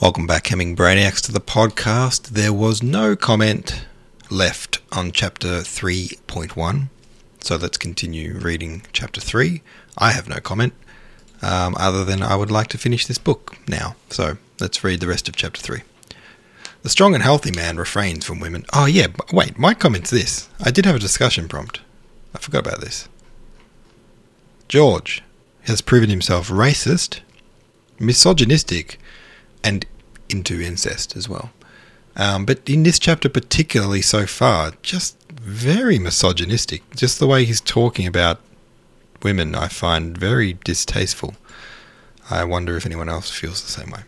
Welcome back, Hemming Brainiacs, to the podcast. There was no comment left on chapter 3.1, so let's continue reading chapter 3. I have no comment, um, other than I would like to finish this book now, so let's read the rest of chapter 3. The strong and healthy man refrains from women. Oh, yeah, wait, my comment's this. I did have a discussion prompt. I forgot about this. George has proven himself racist, misogynistic, and into incest as well. Um, but in this chapter, particularly so far, just very misogynistic. Just the way he's talking about women, I find very distasteful. I wonder if anyone else feels the same way.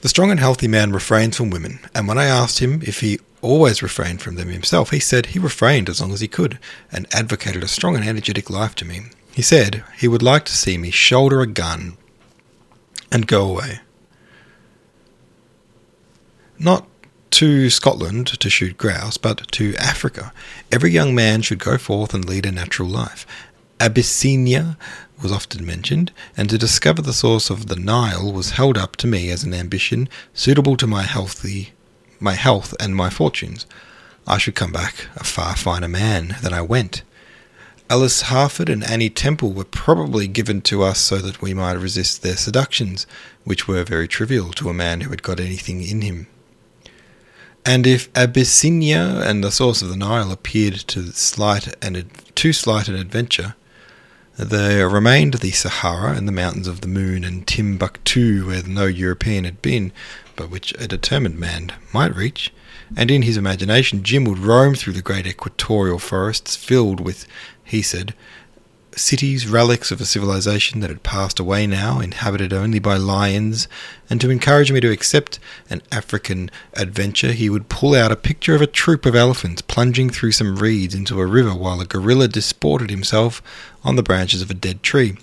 The strong and healthy man refrains from women, and when I asked him if he always refrained from them himself, he said he refrained as long as he could, and advocated a strong and energetic life to me. He said he would like to see me shoulder a gun and go away. Not to Scotland to shoot grouse, but to Africa. Every young man should go forth and lead a natural life. Abyssinia was often mentioned, and to discover the source of the Nile was held up to me as an ambition suitable to my healthy my health and my fortunes. I should come back a far finer man than I went. Alice Harford and Annie Temple were probably given to us so that we might resist their seductions, which were very trivial to a man who had got anything in him. And if Abyssinia and the source of the Nile appeared to slight and too slight an adventure, there remained the Sahara and the mountains of the moon and Timbuktu, where no European had been, but which a determined man might reach. And in his imagination, Jim would roam through the great equatorial forests, filled with, he said, cities, relics of a civilization that had passed away now, inhabited only by lions, and to encourage me to accept an African adventure, he would pull out a picture of a troop of elephants plunging through some reeds into a river while a gorilla disported himself on the branches of a dead tree.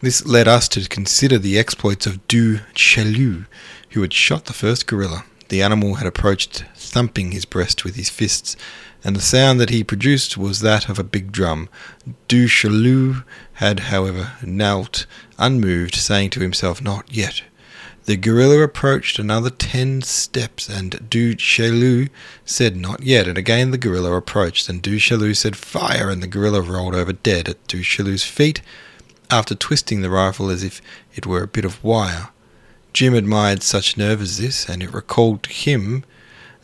This led us to consider the exploits of Du Chaillu, who had shot the first gorilla. The animal had approached, thumping his breast with his fists, and the sound that he produced was that of a big drum. Du Chaillu had, however, knelt unmoved, saying to himself, Not yet. The gorilla approached another ten steps, and Du Chaillu said, Not yet. And again the gorilla approached, and Du Chaillu said, Fire! And the gorilla rolled over dead at Du Chaillu's feet, after twisting the rifle as if it were a bit of wire. Jim admired such nerve as this, and it recalled to him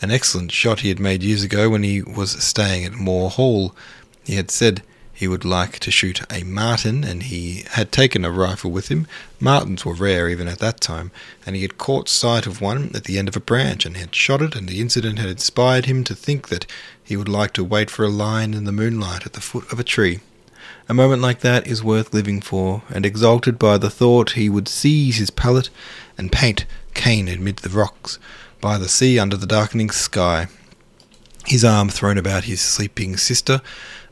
an excellent shot he had made years ago when he was staying at Moore Hall. He had said he would like to shoot a marten, and he had taken a rifle with him. Martens were rare even at that time, and he had caught sight of one at the end of a branch and had shot it, and the incident had inspired him to think that he would like to wait for a lion in the moonlight at the foot of a tree. A moment like that is worth living for, and exalted by the thought he would seize his palette and paint Cain amid the rocks, by the sea under the darkening sky, his arm thrown about his sleeping sister,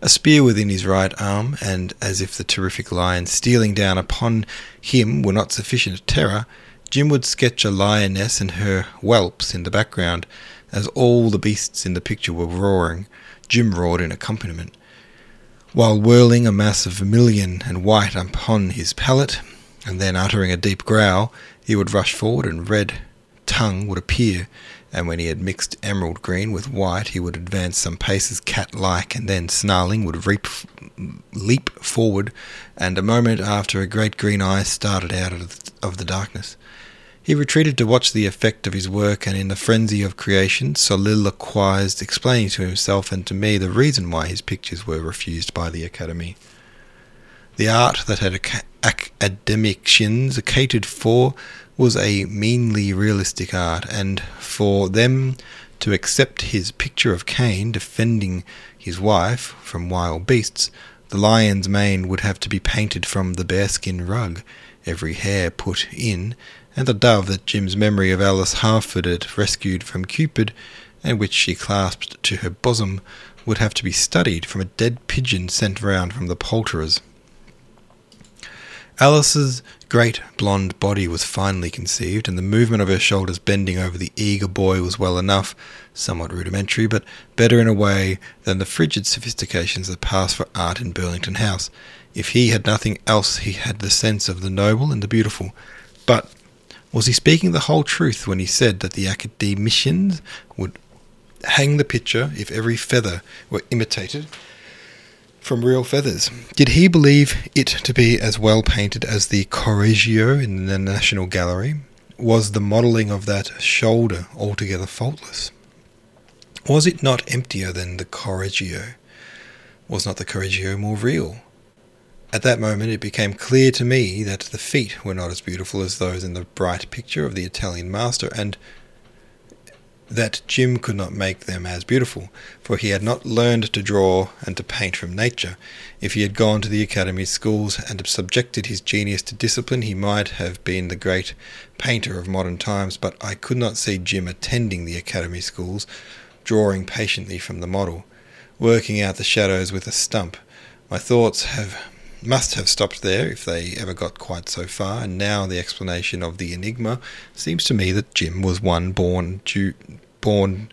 a spear within his right arm, and as if the terrific lion stealing down upon him were not sufficient terror, Jim would sketch a lioness and her whelps in the background, as all the beasts in the picture were roaring. Jim roared in accompaniment. While whirling a mass of vermilion and white upon his palette, and then uttering a deep growl, he would rush forward and red tongue would appear, and when he had mixed emerald green with white, he would advance some paces cat like, and then, snarling, would reap, leap forward, and a moment after a great green eye started out of the darkness. He retreated to watch the effect of his work, and in the frenzy of creation soliloquized, explaining to himself and to me the reason why his pictures were refused by the Academy. The art that had academicians catered for was a meanly realistic art, and for them to accept his picture of Cain defending his wife from wild beasts, the lion's mane would have to be painted from the bearskin rug, every hair put in, and the dove that Jim's memory of Alice Harford had rescued from Cupid, and which she clasped to her bosom, would have to be studied from a dead pigeon sent round from the poulterer's. Alice's great blonde body was finely conceived, and the movement of her shoulders bending over the eager boy was well enough, somewhat rudimentary, but better in a way than the frigid sophistications that pass for art in Burlington House. If he had nothing else, he had the sense of the noble and the beautiful. But Was he speaking the whole truth when he said that the academicians would hang the picture if every feather were imitated from real feathers? Did he believe it to be as well painted as the Correggio in the National Gallery? Was the modelling of that shoulder altogether faultless? Was it not emptier than the Correggio? Was not the Correggio more real? At that moment it became clear to me that the feet were not as beautiful as those in the bright picture of the Italian master, and that Jim could not make them as beautiful, for he had not learned to draw and to paint from nature. If he had gone to the academy schools and subjected his genius to discipline, he might have been the great painter of modern times, but I could not see Jim attending the academy schools, drawing patiently from the model, working out the shadows with a stump. My thoughts have must have stopped there if they ever got quite so far, and now the explanation of the enigma seems to me that Jim was one born due, born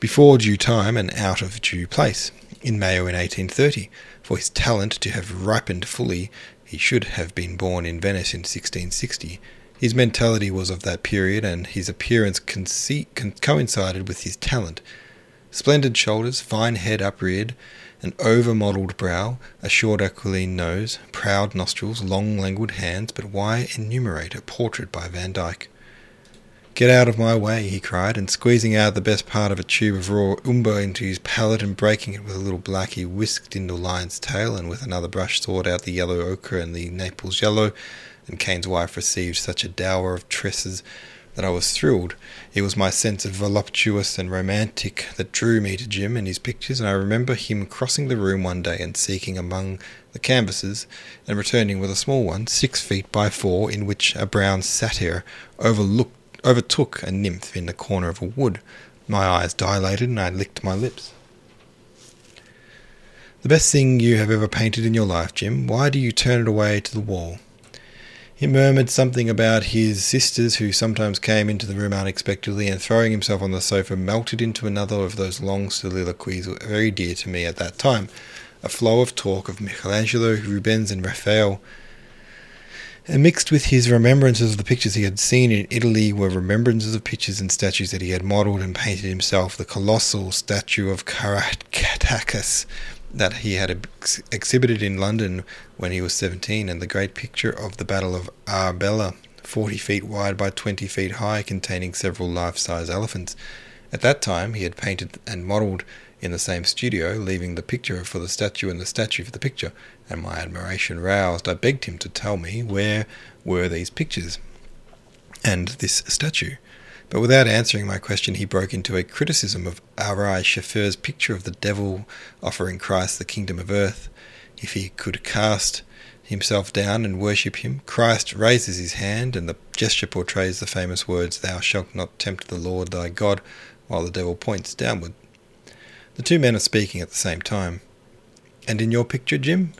before due time and out of due place. In Mayo in 1830, for his talent to have ripened fully, he should have been born in Venice in 1660. His mentality was of that period, and his appearance conce- con- coincided with his talent. Splendid shoulders, fine head upreared, an over-modelled brow, a short aquiline nose, proud nostrils, long languid hands, but why enumerate a portrait by Van Dyck? Get out of my way, he cried, and squeezing out the best part of a tube of raw umber into his palette and breaking it with a little black, he whisked into Lion's tail, and with another brush sought out the yellow ochre and the Naples yellow, and Cain's wife received such a dower of tresses that I was thrilled. It was my sense of voluptuous and romantic that drew me to Jim and his pictures, and I remember him crossing the room one day and seeking among the canvases, and returning with a small one, six feet by four, in which a brown satyr overlooked, overtook a nymph in the corner of a wood. My eyes dilated, and I licked my lips. The best thing you have ever painted in your life, Jim. Why do you turn it away to the wall? He murmured something about his sisters, who sometimes came into the room unexpectedly, and throwing himself on the sofa, melted into another of those long soliloquies very dear to me at that time, a flow of talk of Michelangelo, Rubens, and Raphael. And mixed with his remembrances of the pictures he had seen in Italy were remembrances of pictures and statues that he had modelled and painted himself. The colossal statue of Caractacus, that he had ex- exhibited in London when he was 17, and the great picture of the Battle of Arbela, 40 feet wide by 20 feet high, containing several life size elephants. At that time, he had painted and modelled in the same studio, leaving the picture for the statue and the statue for the picture, and my admiration roused, I begged him to tell me where were these pictures and this statue. But without answering my question, he broke into a criticism of Ari Scheffer's picture of the devil offering Christ the kingdom of earth. If he could cast himself down and worship him, Christ raises his hand, and the gesture portrays the famous words, Thou shalt not tempt the Lord thy God, while the devil points downward. The two men are speaking at the same time. And in your picture, Jim?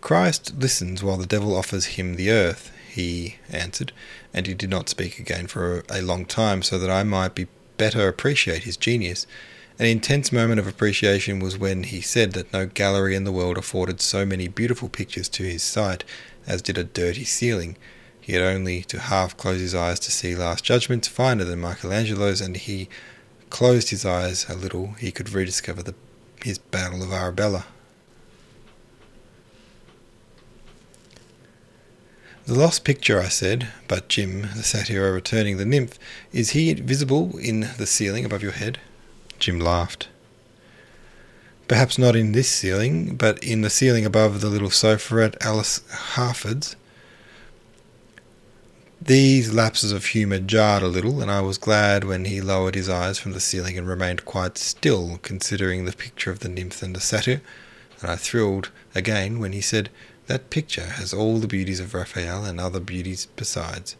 Christ listens while the devil offers him the earth, he answered, and he did not speak again for a long time, so that I might be better appreciate his genius. An intense moment of appreciation was when he said that no gallery in the world afforded so many beautiful pictures to his sight as did a dirty ceiling. He had only to half close his eyes to see Last Judgments finer than Michelangelo's, and he closed his eyes a little, he could rediscover the, his Battle of Arbela. The lost picture, I said, but Jim, the satyr returning the nymph, is he visible in the ceiling above your head? Jim laughed. Perhaps not in this ceiling, but in the ceiling above the little sofa at Alice Harford's. These lapses of humour jarred a little, and I was glad when he lowered his eyes from the ceiling and remained quite still, considering the picture of the nymph and the satyr, and I thrilled again when he said, that picture has all the beauties of Raphael and other beauties besides.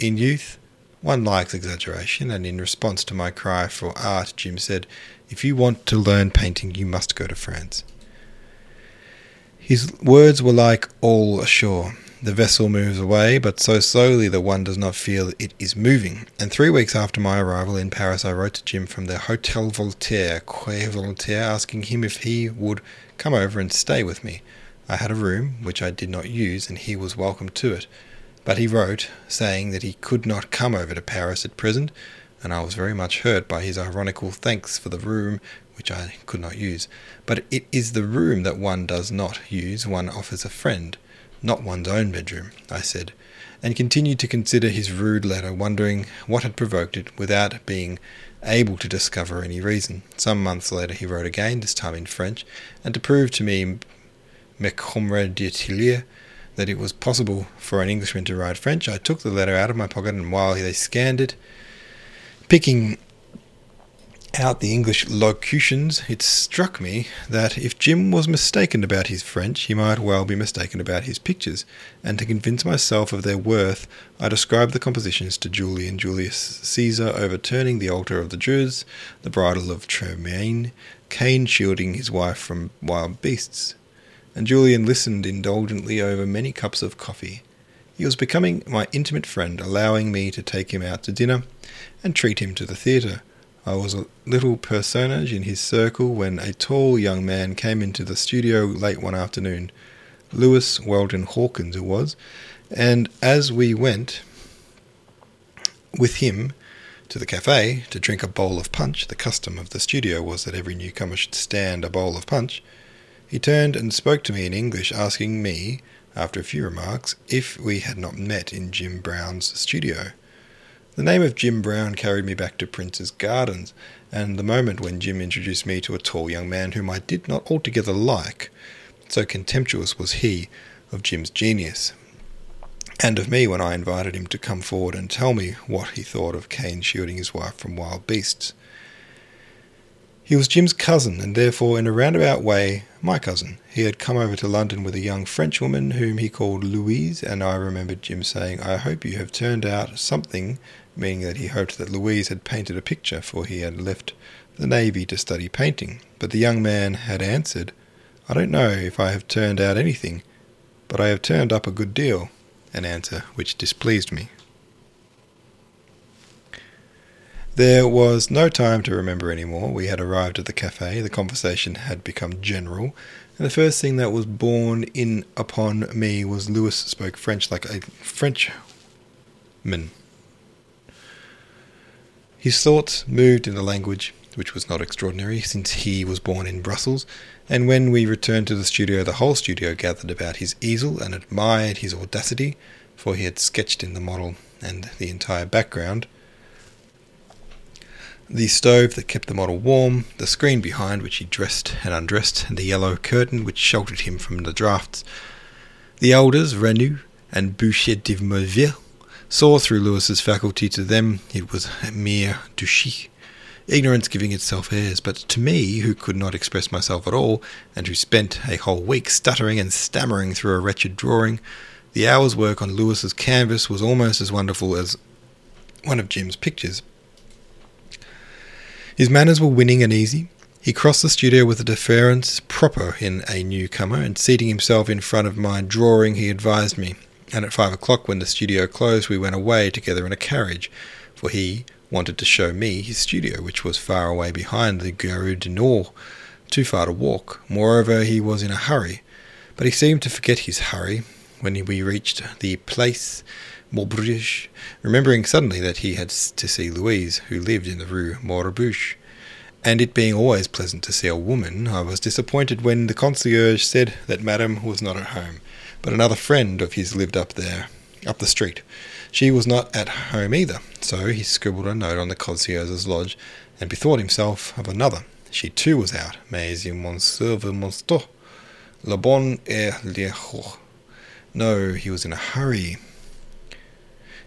In youth, one likes exaggeration, and in response to my cry for art, Jim said, If you want to learn painting, you must go to France. His words were like all ashore. The vessel moves away, but so slowly that one does not feel it is moving. And three weeks after my arrival in Paris, I wrote to Jim from the Hotel Voltaire, Quai Voltaire, asking him if he would come over and stay with me. I had a room, which I did not use, and he was welcome to it. But he wrote, saying that he could not come over to Paris at present, and I was very much hurt by his ironical thanks for the room which I could not use. But it is the room that one does not use one offers a friend, not one's own bedroom, I said, and continued to consider his rude letter, wondering what had provoked it, without being able to discover any reason. Some months later he wrote again, this time in French, and to prove to me, mes comrades d'atelier, that it was possible for an Englishman to write French, I took the letter out of my pocket, and while they scanned it, picking out the English locutions, it struck me that if Jim was mistaken about his French, he might well be mistaken about his pictures, and to convince myself of their worth, I described the compositions to Julian Julius Caesar overturning the altar of the Druids, the bridal of Triermain, Cain shielding his wife from wild beasts. And Julian listened indulgently over many cups of coffee. He was becoming my intimate friend, allowing me to take him out to dinner and treat him to the theatre I was a little personage in his circle when a tall young man came into the studio late one afternoon. Lewis Weldon Hawkins it was, and as we went with him to the cafe to drink a bowl of punch, the custom of the studio was that every newcomer should stand a bowl of punch, he turned and spoke to me in English, asking me, after a few remarks, if we had not met in Jim Brown's studio. The name of Jim Brown carried me back to Prince's Gardens, and the moment when Jim introduced me to a tall young man whom I did not altogether like, so contemptuous was he of Jim's genius, and of me when I invited him to come forward and tell me what he thought of Cain shielding his wife from wild beasts. He was Jim's cousin, and therefore, in a roundabout way, my cousin. He had come over to London with a young Frenchwoman whom he called Louise, and I remembered Jim saying, I hope you have turned out something, meaning that he hoped that Louise had painted a picture, for he had left the Navy to study painting. But the young man had answered, I don't know if I have turned out anything, but I have turned up a good deal, an answer which displeased me. There was no time to remember any more. We had arrived at the cafe, the conversation had become general, and the first thing that was borne in upon me was Lewis spoke French like a Frenchman. His thoughts moved in a language which was not extraordinary, since he was born in Brussels, and when we returned to the studio, the whole studio gathered about his easel and admired his audacity, for he had sketched in the model and the entire background the stove that kept the model warm, the screen behind which he dressed and undressed, and the yellow curtain which sheltered him from the draughts. The elders, Renouf and Boutet de Monvel, saw through Lewis's faculty to them it was mere douchy, ignorance giving itself airs, but to me, who could not express myself at all, and who spent a whole week stuttering and stammering through a wretched drawing, the hour's work on Lewis's canvas was almost as wonderful as one of Jim's pictures. His manners were winning and easy. He crossed the studio with a deference proper in a newcomer, and seating himself in front of my drawing, he advised me. And at five o'clock, when the studio closed, we went away together in a carriage, for he wanted to show me his studio, which was far away behind the Gare du Nord, too far to walk. Moreover, he was in a hurry, but he seemed to forget his hurry when we reached the Place Maubeuge, remembering suddenly that he had to see Louise, who lived in the Rue Maubeuge. And it being always pleasant to see a woman, I was disappointed when the concierge said that Madame was not at home, but another friend of his lived up there, up the street. She was not at home either, so he scribbled a note on the concierge's lodge and bethought himself of another. She too was out, mais il m'en serve monster. La bonne est lejos. No, he was in a hurry.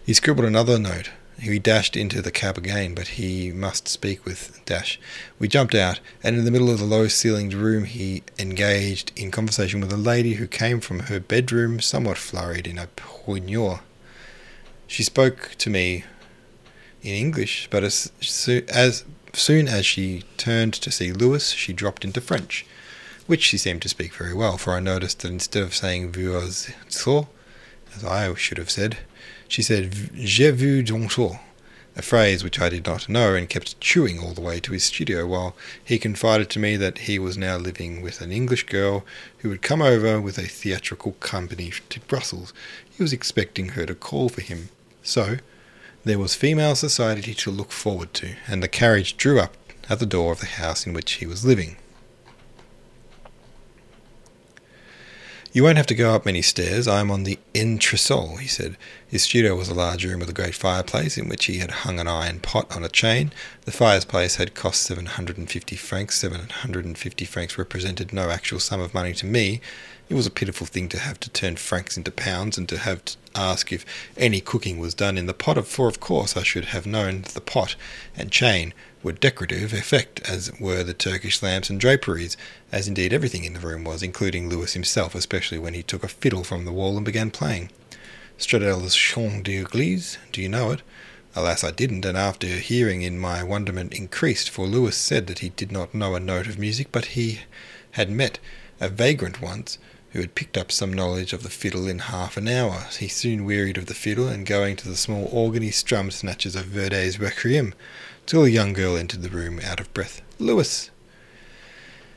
He scribbled another note. He dashed into the cab again, but he must speak with Dash. We jumped out, and in the middle of the low ceilinged room he engaged in conversation with a lady who came from her bedroom, somewhat flurried in a peignoir. She spoke to me in English, but as, as soon as she turned to see Lewis, she dropped into French, which she seemed to speak very well, for I noticed that instead of saying vous êtes so, as I should have said, she said, J'ai vu Donchot, a phrase which I did not know, and kept chewing all the way to his studio, while he confided to me that he was now living with an English girl who had come over with a theatrical company to Brussels. he was expecting her to call for him. So, there was female society to look forward to, and the carriage drew up at the door of the house in which he was living. You won't have to go up many stairs. I am on the entresol, he said. His studio was a large room with a great fireplace in which he had hung an iron pot on a chain. The fireplace had cost 750 francs. 750 francs represented no actual sum of money to me. It was a pitiful thing to have to turn francs into pounds and to have to ask if any cooking was done in the pot, for of course I should have known the pot and chain were decorative effect, as were the Turkish lamps and draperies, as indeed everything in the room was, including Louis himself, especially when he took a fiddle from the wall and began playing. Stradella's Chant d'Eglise, do you know it? Alas, I didn't, and after hearing in my wonderment increased, for Louis said that he did not know a note of music, but he had met a vagrant once who had picked up some knowledge of the fiddle in half an hour. He soon wearied of the fiddle, and going to the small organ, he strummed snatches of Verdi's Requiem, till a young girl entered the room out of breath. Louis!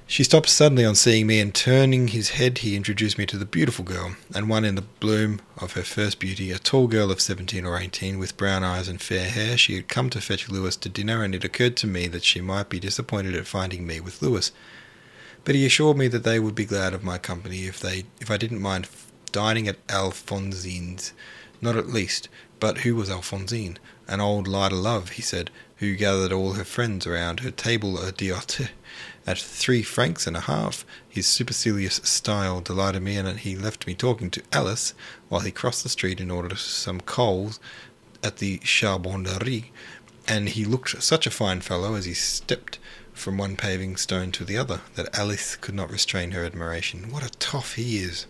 She stopped suddenly on seeing me, and turning his head, he introduced me to the beautiful girl, and one in the bloom of her first beauty, a tall girl of seventeen or eighteen, with brown eyes and fair hair. She had come to fetch Louis to dinner, and it occurred to me that she might be disappointed at finding me with Louis. But he assured me that they would be glad of my company if they if I didn't mind dining at Alphonsine's. Not at least, but who was Alphonsine? An old light of love, he said, who gathered all her friends around her table d'hôte at three francs and a half. His supercilious style delighted me, and he left me talking to Alice while he crossed the street in order to some coals at the Charbonnerie, and he looked such a fine fellow as he stepped from one paving stone to the other that Alice could not restrain her admiration. What a toff he is!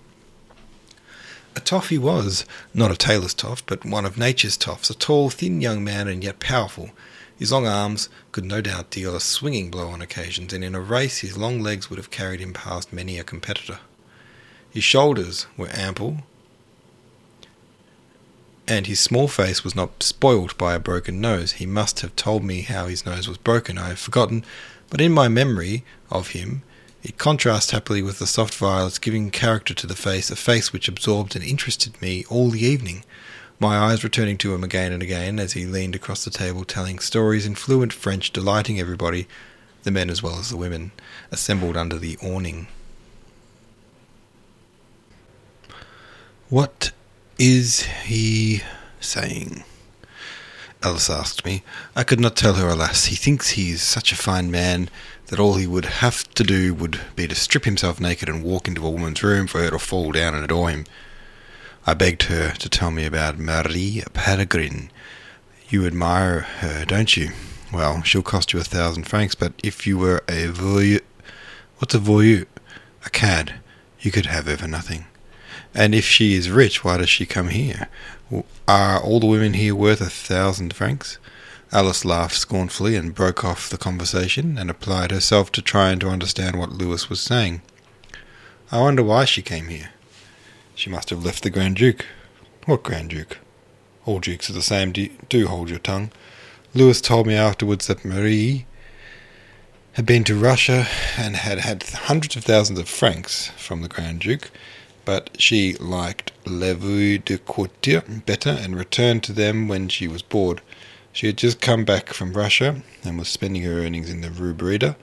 A toff he was, not a tailor's toff, but one of nature's toffs, a tall, thin young man, and yet powerful. His long arms could no doubt deal a swinging blow on occasions, and in a race his long legs would have carried him past many a competitor. His shoulders were ample, and his small face was not spoilt by a broken nose. He must have told me how his nose was broken. I have forgotten, but in my memory of him it contrasts happily with the soft violets, giving character to the face, a face which absorbed and interested me all the evening my eyes returning to him again and again as he leaned across the table telling stories in fluent French, delighting everybody, the men as well as the women, assembled under the awning. What is he saying? Alice asked me. I could not tell her, alas. He thinks he is such a fine man that all he would have to do would be to strip himself naked and walk into a woman's room for her to fall down and adore him. I begged her to tell me about Marie Pellegrin. You admire her, don't you? Well, she'll cost you a thousand francs, but if you were a voyou... What's a voyou? A cad. You could have her for nothing. And if she is rich, why does she come here? Are all the women here worth a thousand francs? Alice laughed scornfully and broke off the conversation and applied herself to trying to understand what Louis was saying. I wonder why she came here. She must have left the Grand Duke. What Grand Duke? All dukes are the same. Do, do hold your tongue. Louis told me afterwards that Marie had been to Russia and had had hundreds of thousands of francs from the Grand Duke, but she liked Les Vues de Couture better and returned to them when she was bored. She had just come back from Russia and was spending her earnings in the Rue Breda,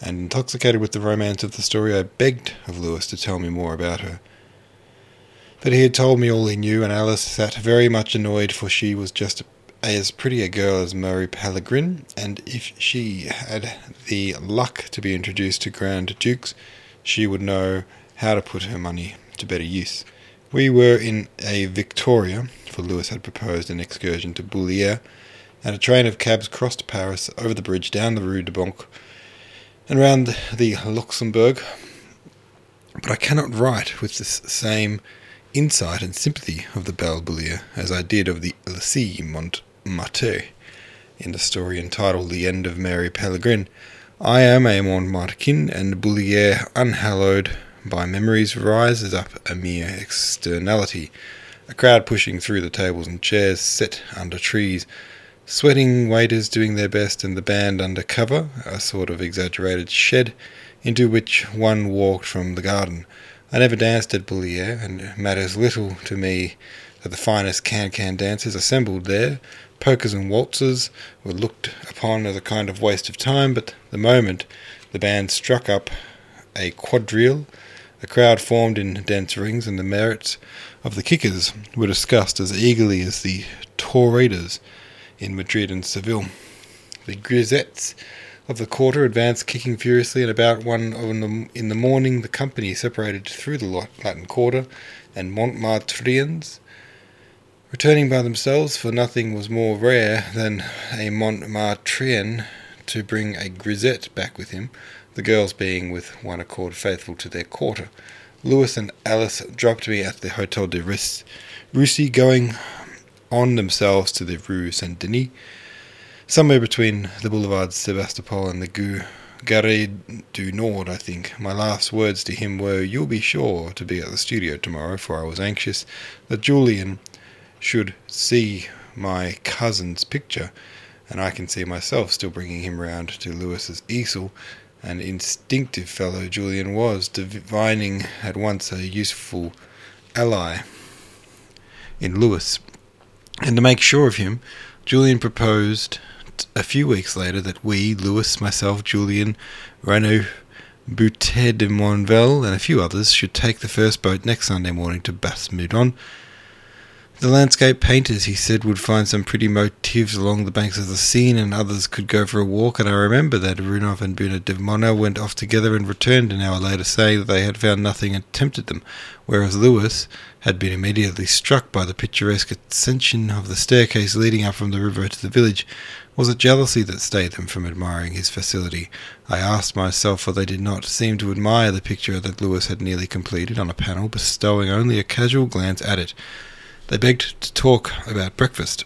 and intoxicated with the romance of the story, I begged of Louis to tell me more about her. But he had told me all he knew, and Alice sat very much annoyed, for she was just as pretty a girl as Marie Pellegrin, and if she had the luck to be introduced to Grand Dukes, she would know how to put her money to better use. We were in a Victoria, for Louis had proposed an excursion to Bullier, and a train of cabs crossed Paris over the bridge down the Rue de Banque and round the Luxembourg. But I cannot write with this same insight and sympathy of the Bal Bullier as I did of the Elysée Montmartre in the story entitled The End of Mary Pellegrin. I am a Montmartrekin, and Bullier, unhallowed by memories, rises up a mere externality. A crowd pushing through the tables and chairs set under trees, sweating waiters doing their best, and the band under cover, a sort of exaggerated shed, into which one walked from the garden. I never danced at Bullier, and it matters little to me that the finest can-can dancers assembled there. Polkas and waltzes were looked upon as a kind of waste of time, but the moment the band struck up a quadrille, the crowd formed in dense rings, and the merits of the kickers were discussed as eagerly as the toreadors in Madrid and Seville. The grisettes of the quarter advanced kicking furiously, and about one in the morning the company separated through the Latin Quarter, and Montmartrians returning by themselves, for nothing was more rare than a Montmartrian to bring a grisette back with him, the girls being with one accord faithful to their quarter. Lewis and Alice dropped me at the Hotel de Russie, going on themselves to the Rue Saint Denis, somewhere between the Boulevard Sebastopol and the Gare du Nord, I think. My last words to him were, You'll be sure to be at the studio tomorrow, for I was anxious that Julian should see my cousin's picture, and I can see myself still bringing him round to Lewis's easel. An instinctive fellow Julian was, divining at once a useful ally in Lewis. And to make sure of him, Julian proposed a few weeks later that we, Lewis, myself, Julian, Renaud, Boutet de Monvel, and a few others, should take the first boat next Sunday morning to Bas Meudon the landscape painters, he said, would find some pretty motifs along the banks of the Seine, and others could go for a walk. And I remember that Renouf and Boutet de Monvel went off together and returned an hour later, saying that they had found nothing and tempted them, whereas Lewis had been immediately struck by the picturesque ascension of the staircase leading up from the river to the village. Was it jealousy that stayed them from admiring his facility? I asked myself, for they did not seem to admire the picture that Lewis had nearly completed on a panel, bestowing only a casual glance at it. They begged to talk about breakfast,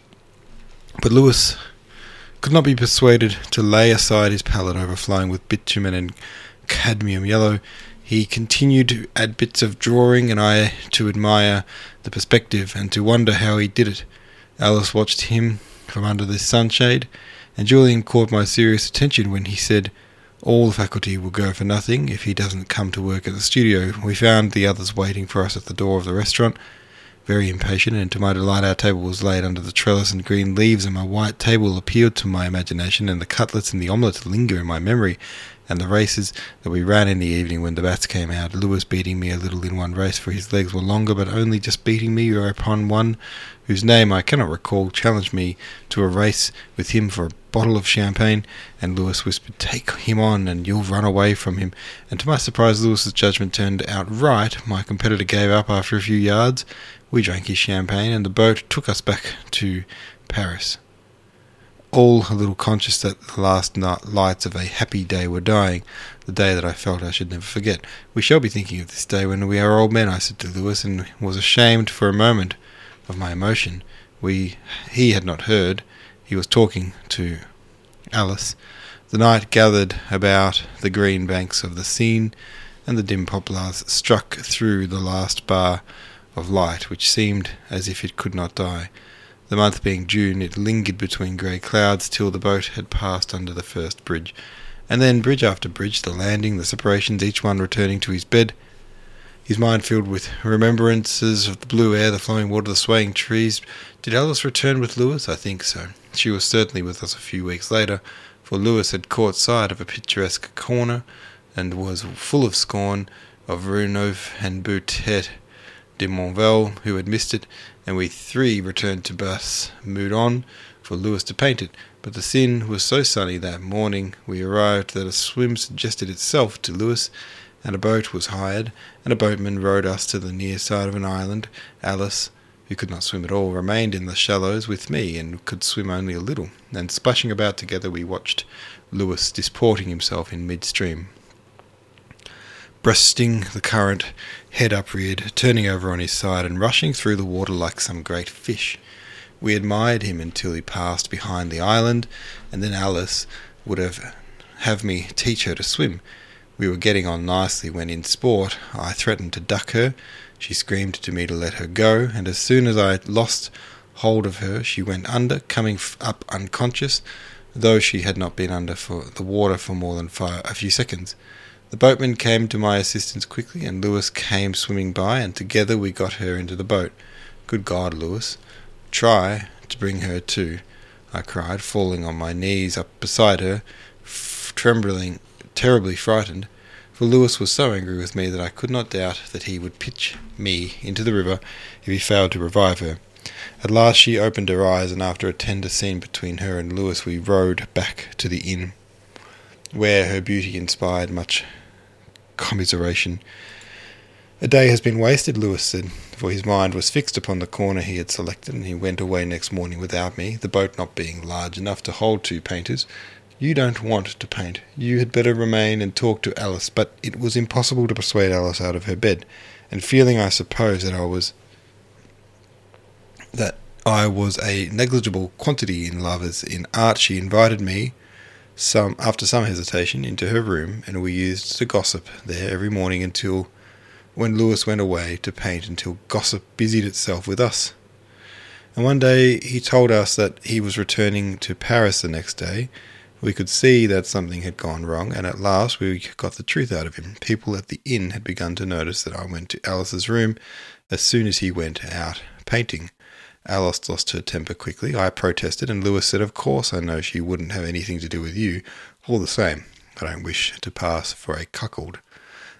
but Lewis could not be persuaded to lay aside his palette overflowing with bitumen and cadmium yellow. He continued to add bits of drawing, and I to admire the perspective and to wonder how he did it. Alice watched him from under the sunshade, and Julian caught my serious attention when he said, all the faculty will go for nothing if he doesn't come to work at the studio. We found the others waiting for us at the door of the restaurant very impatient, and to my delight our table was laid under the trellis and green leaves, and my white table appealed to my imagination, and the cutlets and the omelette linger in my memory, and the races that we ran in the evening when the bats came out, Lewis beating me a little in one race, for his legs were longer, but only just beating me, whereupon one, whose name I cannot recall, challenged me to a race with him for a bottle of champagne, and Lewis whispered, Take him on, and you'll run away from him. And to my surprise, Lewis's judgment turned out right. My competitor gave up after a few yards, we drank his champagne, and the boat took us back to Paris. All a little conscious that the last lights of a happy day were dying, the day that I felt I should never forget. We shall be thinking of this day when we are old men, I said to Lewis, and was ashamed for a moment of my emotion. We, he had not heard. He was talking to Alice. The night gathered about the green banks of the Seine, and the dim poplars struck through the last bar of light which seemed as if it could not die. The month being June, it lingered between grey clouds till the boat had passed under the first bridge, and then bridge after bridge, the landing, the separations, each one returning to his bed, his mind filled with remembrances of the blue air, the flowing water, the swaying trees. Did Alice return with Lewis? I think so. She was certainly with us a few weeks later, for Lewis had caught sight of a picturesque corner, and was full of scorn of Renouf and Boutet de Monvel, who had missed it, and we three returned to Bas Meudon for Lewis to paint it. But the Seine was so sunny that morning we arrived that a swim suggested itself to Lewis, and a boat was hired, and a boatman rowed us to the near side of an island. Alice, who could not swim at all, remained in the shallows with me, and could swim only a little, and splashing about together we watched Lewis disporting himself in midstream breasting the current, head upreared, turning over on his side, and rushing through the water like some great fish. We admired him until he passed behind the island, and then Alice would have have me teach her to swim. We were getting on nicely when, in sport, I threatened to duck her. She screamed to me to let her go, and as soon as I lost hold of her, she went under, coming up unconscious, though she had not been under for the water for more than five, a few seconds. The boatman came to my assistance quickly, and Lewis came swimming by, and together we got her into the boat. Good God, Lewis. Try to bring her to, I cried, falling on my knees up beside her, f- trembling, terribly frightened, for Lewis was so angry with me that I could not doubt that he would pitch me into the river if he failed to revive her. At last she opened her eyes, and after a tender scene between her and Lewis, we rowed back to the inn, where her beauty inspired much commiseration. A day has been wasted, Lewis said, for his mind was fixed upon the corner he had selected, and he went away next morning without me, the boat not being large enough to hold two painters. You don't want to paint. You had better remain and talk to Alice. But it was impossible to persuade Alice out of her bed, and feeling, I suppose, that I was that I was a negligible quantity in lovers in art, she invited me, some after some hesitation, into her room, and we used to gossip there every morning until when Lewis went away to paint until gossip busied itself with us. And one day he told us that he was returning to Paris the next day. We could see that something had gone wrong, and at last we got the truth out of him. People at the inn had begun to notice that I went to Alice's room as soon as he went out painting. Alice lost her temper quickly. I protested, and Lewis said, Of course, I know she wouldn't have anything to do with you. All the same, I don't wish to pass for a cuckold.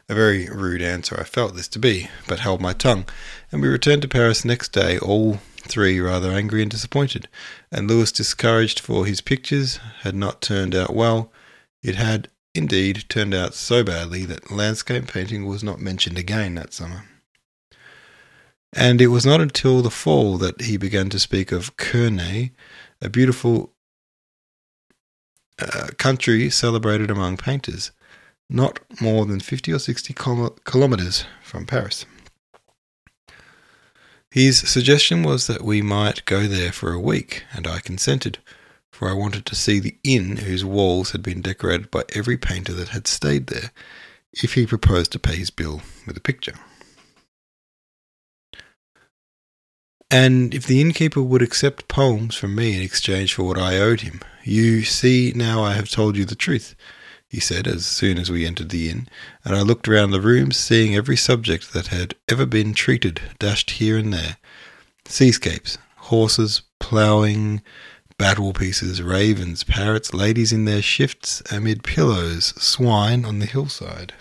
A very rude answer I felt this to be, but held my tongue, and we returned to Paris next day, all three rather angry and disappointed, and Lewis discouraged for his pictures had not turned out well. It had, indeed, turned out so badly that landscape painting was not mentioned again that summer. And it was not until the fall that he began to speak of Kernay, a beautiful uh, country celebrated among painters, not more than 50 or 60 kilometers from Paris. His suggestion was that we might go there for a week, and I consented, for I wanted to see the inn whose walls had been decorated by every painter that had stayed there, if he proposed to pay his bill with a picture. And if the innkeeper would accept poems from me in exchange for what I owed him, you see now I have told you the truth, he said as soon as we entered the inn, and I looked round the rooms, seeing every subject that had ever been treated dashed here and there. Seascapes, horses, ploughing, battle pieces, ravens, parrots, ladies in their shifts amid pillows, swine on the hillside.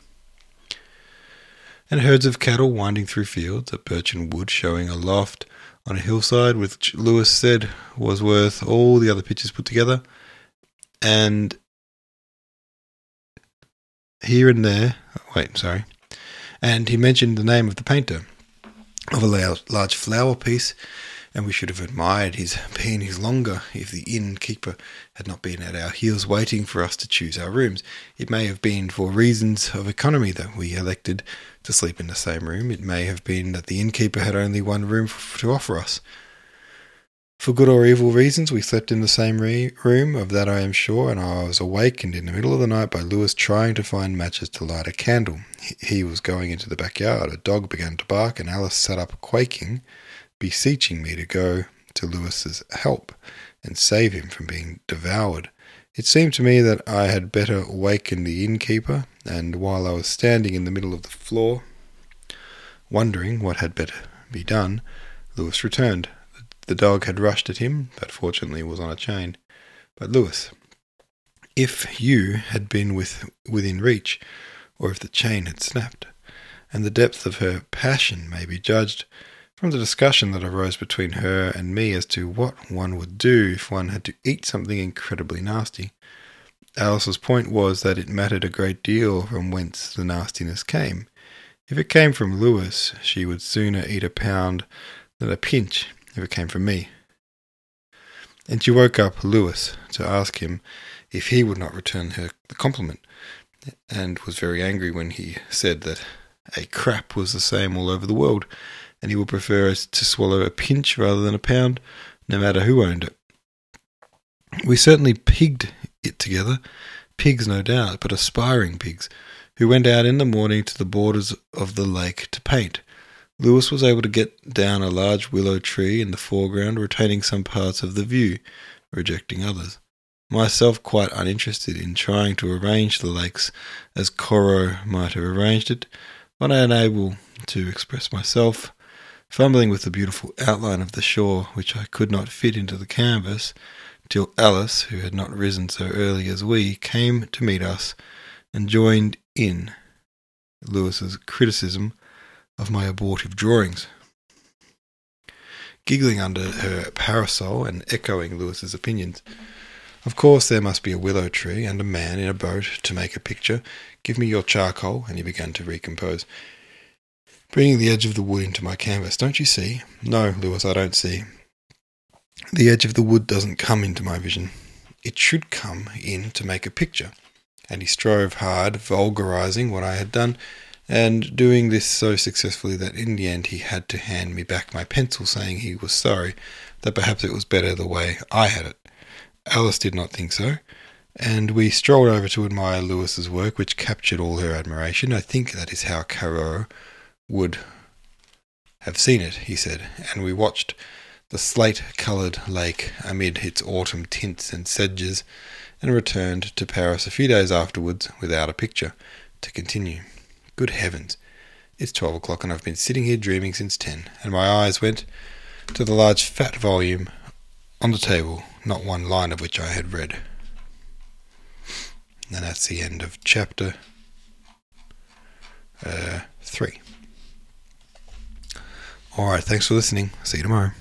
And herds of cattle winding through fields, a birchen wood showing aloft on a hillside, which Lewis said was worth all the other pictures put together. And here and there, wait, sorry. And he mentioned the name of the painter of a large flower piece and we should have admired his peonies longer if the innkeeper had not been at our heels waiting for us to choose our rooms. It may have been for reasons of economy that we elected to sleep in the same room. It may have been that the innkeeper had only one room to offer us. For good or evil reasons, we slept in the same re- room, of that I am sure, and I was awakened in the middle of the night by Lewis trying to find matches to light a candle. He was going into the backyard. A dog began to bark, and Alice sat up quaking beseeching me to go to Lewis's help and save him from being devoured. It seemed to me that I had better waken the innkeeper, and while I was standing in the middle of the floor, wondering what had better be done, Lewis returned. The dog had rushed at him, but fortunately was on a chain. But Lewis, if you had been with, within reach, or if the chain had snapped, and the depth of her passion may be judged from the discussion that arose between her and me as to what one would do if one had to eat something incredibly nasty. Alice's point was that it mattered a great deal from whence the nastiness came. If it came from Lewis, she would sooner eat a pound than a pinch if it came from me. And she woke up Lewis to ask him if he would not return her the compliment, and was very angry when he said that a crap was the same all over the world, and he would prefer to swallow a pinch rather than a pound, no matter who owned it. We certainly pigged it together, pigs no doubt, but aspiring pigs, who went out in the morning to the borders of the lake to paint. Lewis was able to get down a large willow tree in the foreground, retaining some parts of the view, rejecting others. Myself quite uninterested in trying to arrange the lakes as Corot might have arranged it, but unable to express myself fumbling with the beautiful outline of the shore, which I could not fit into the canvas, till Alice, who had not risen so early as we, came to meet us and joined in Lewis's criticism of my abortive drawings. Giggling under her parasol and echoing Lewis's opinions. Of course, there must be a willow tree and a man in a boat to make a picture. Give me your charcoal, and he began to recompose. Bringing the edge of the wood into my canvas. Don't you see? No, Lewis, I don't see. The edge of the wood doesn't come into my vision. It should come in to make a picture. And he strove hard, vulgarizing what I had done, and doing this so successfully that in the end he had to hand me back my pencil, saying he was sorry, that perhaps it was better the way I had it. Alice did not think so, and we strolled over to admire Lewis's work, which captured all her admiration. I think that is how Corot would have seen it, he said, and we watched the slate coloured lake amid its autumn tints and sedges, and returned to Paris a few days afterwards without a picture to continue. Good heavens! It's twelve o'clock, and I've been sitting here dreaming since ten, and my eyes went to the large fat volume on the table, not one line of which I had read. And that's the end of chapter uh, three. All right, thanks for listening. See you tomorrow.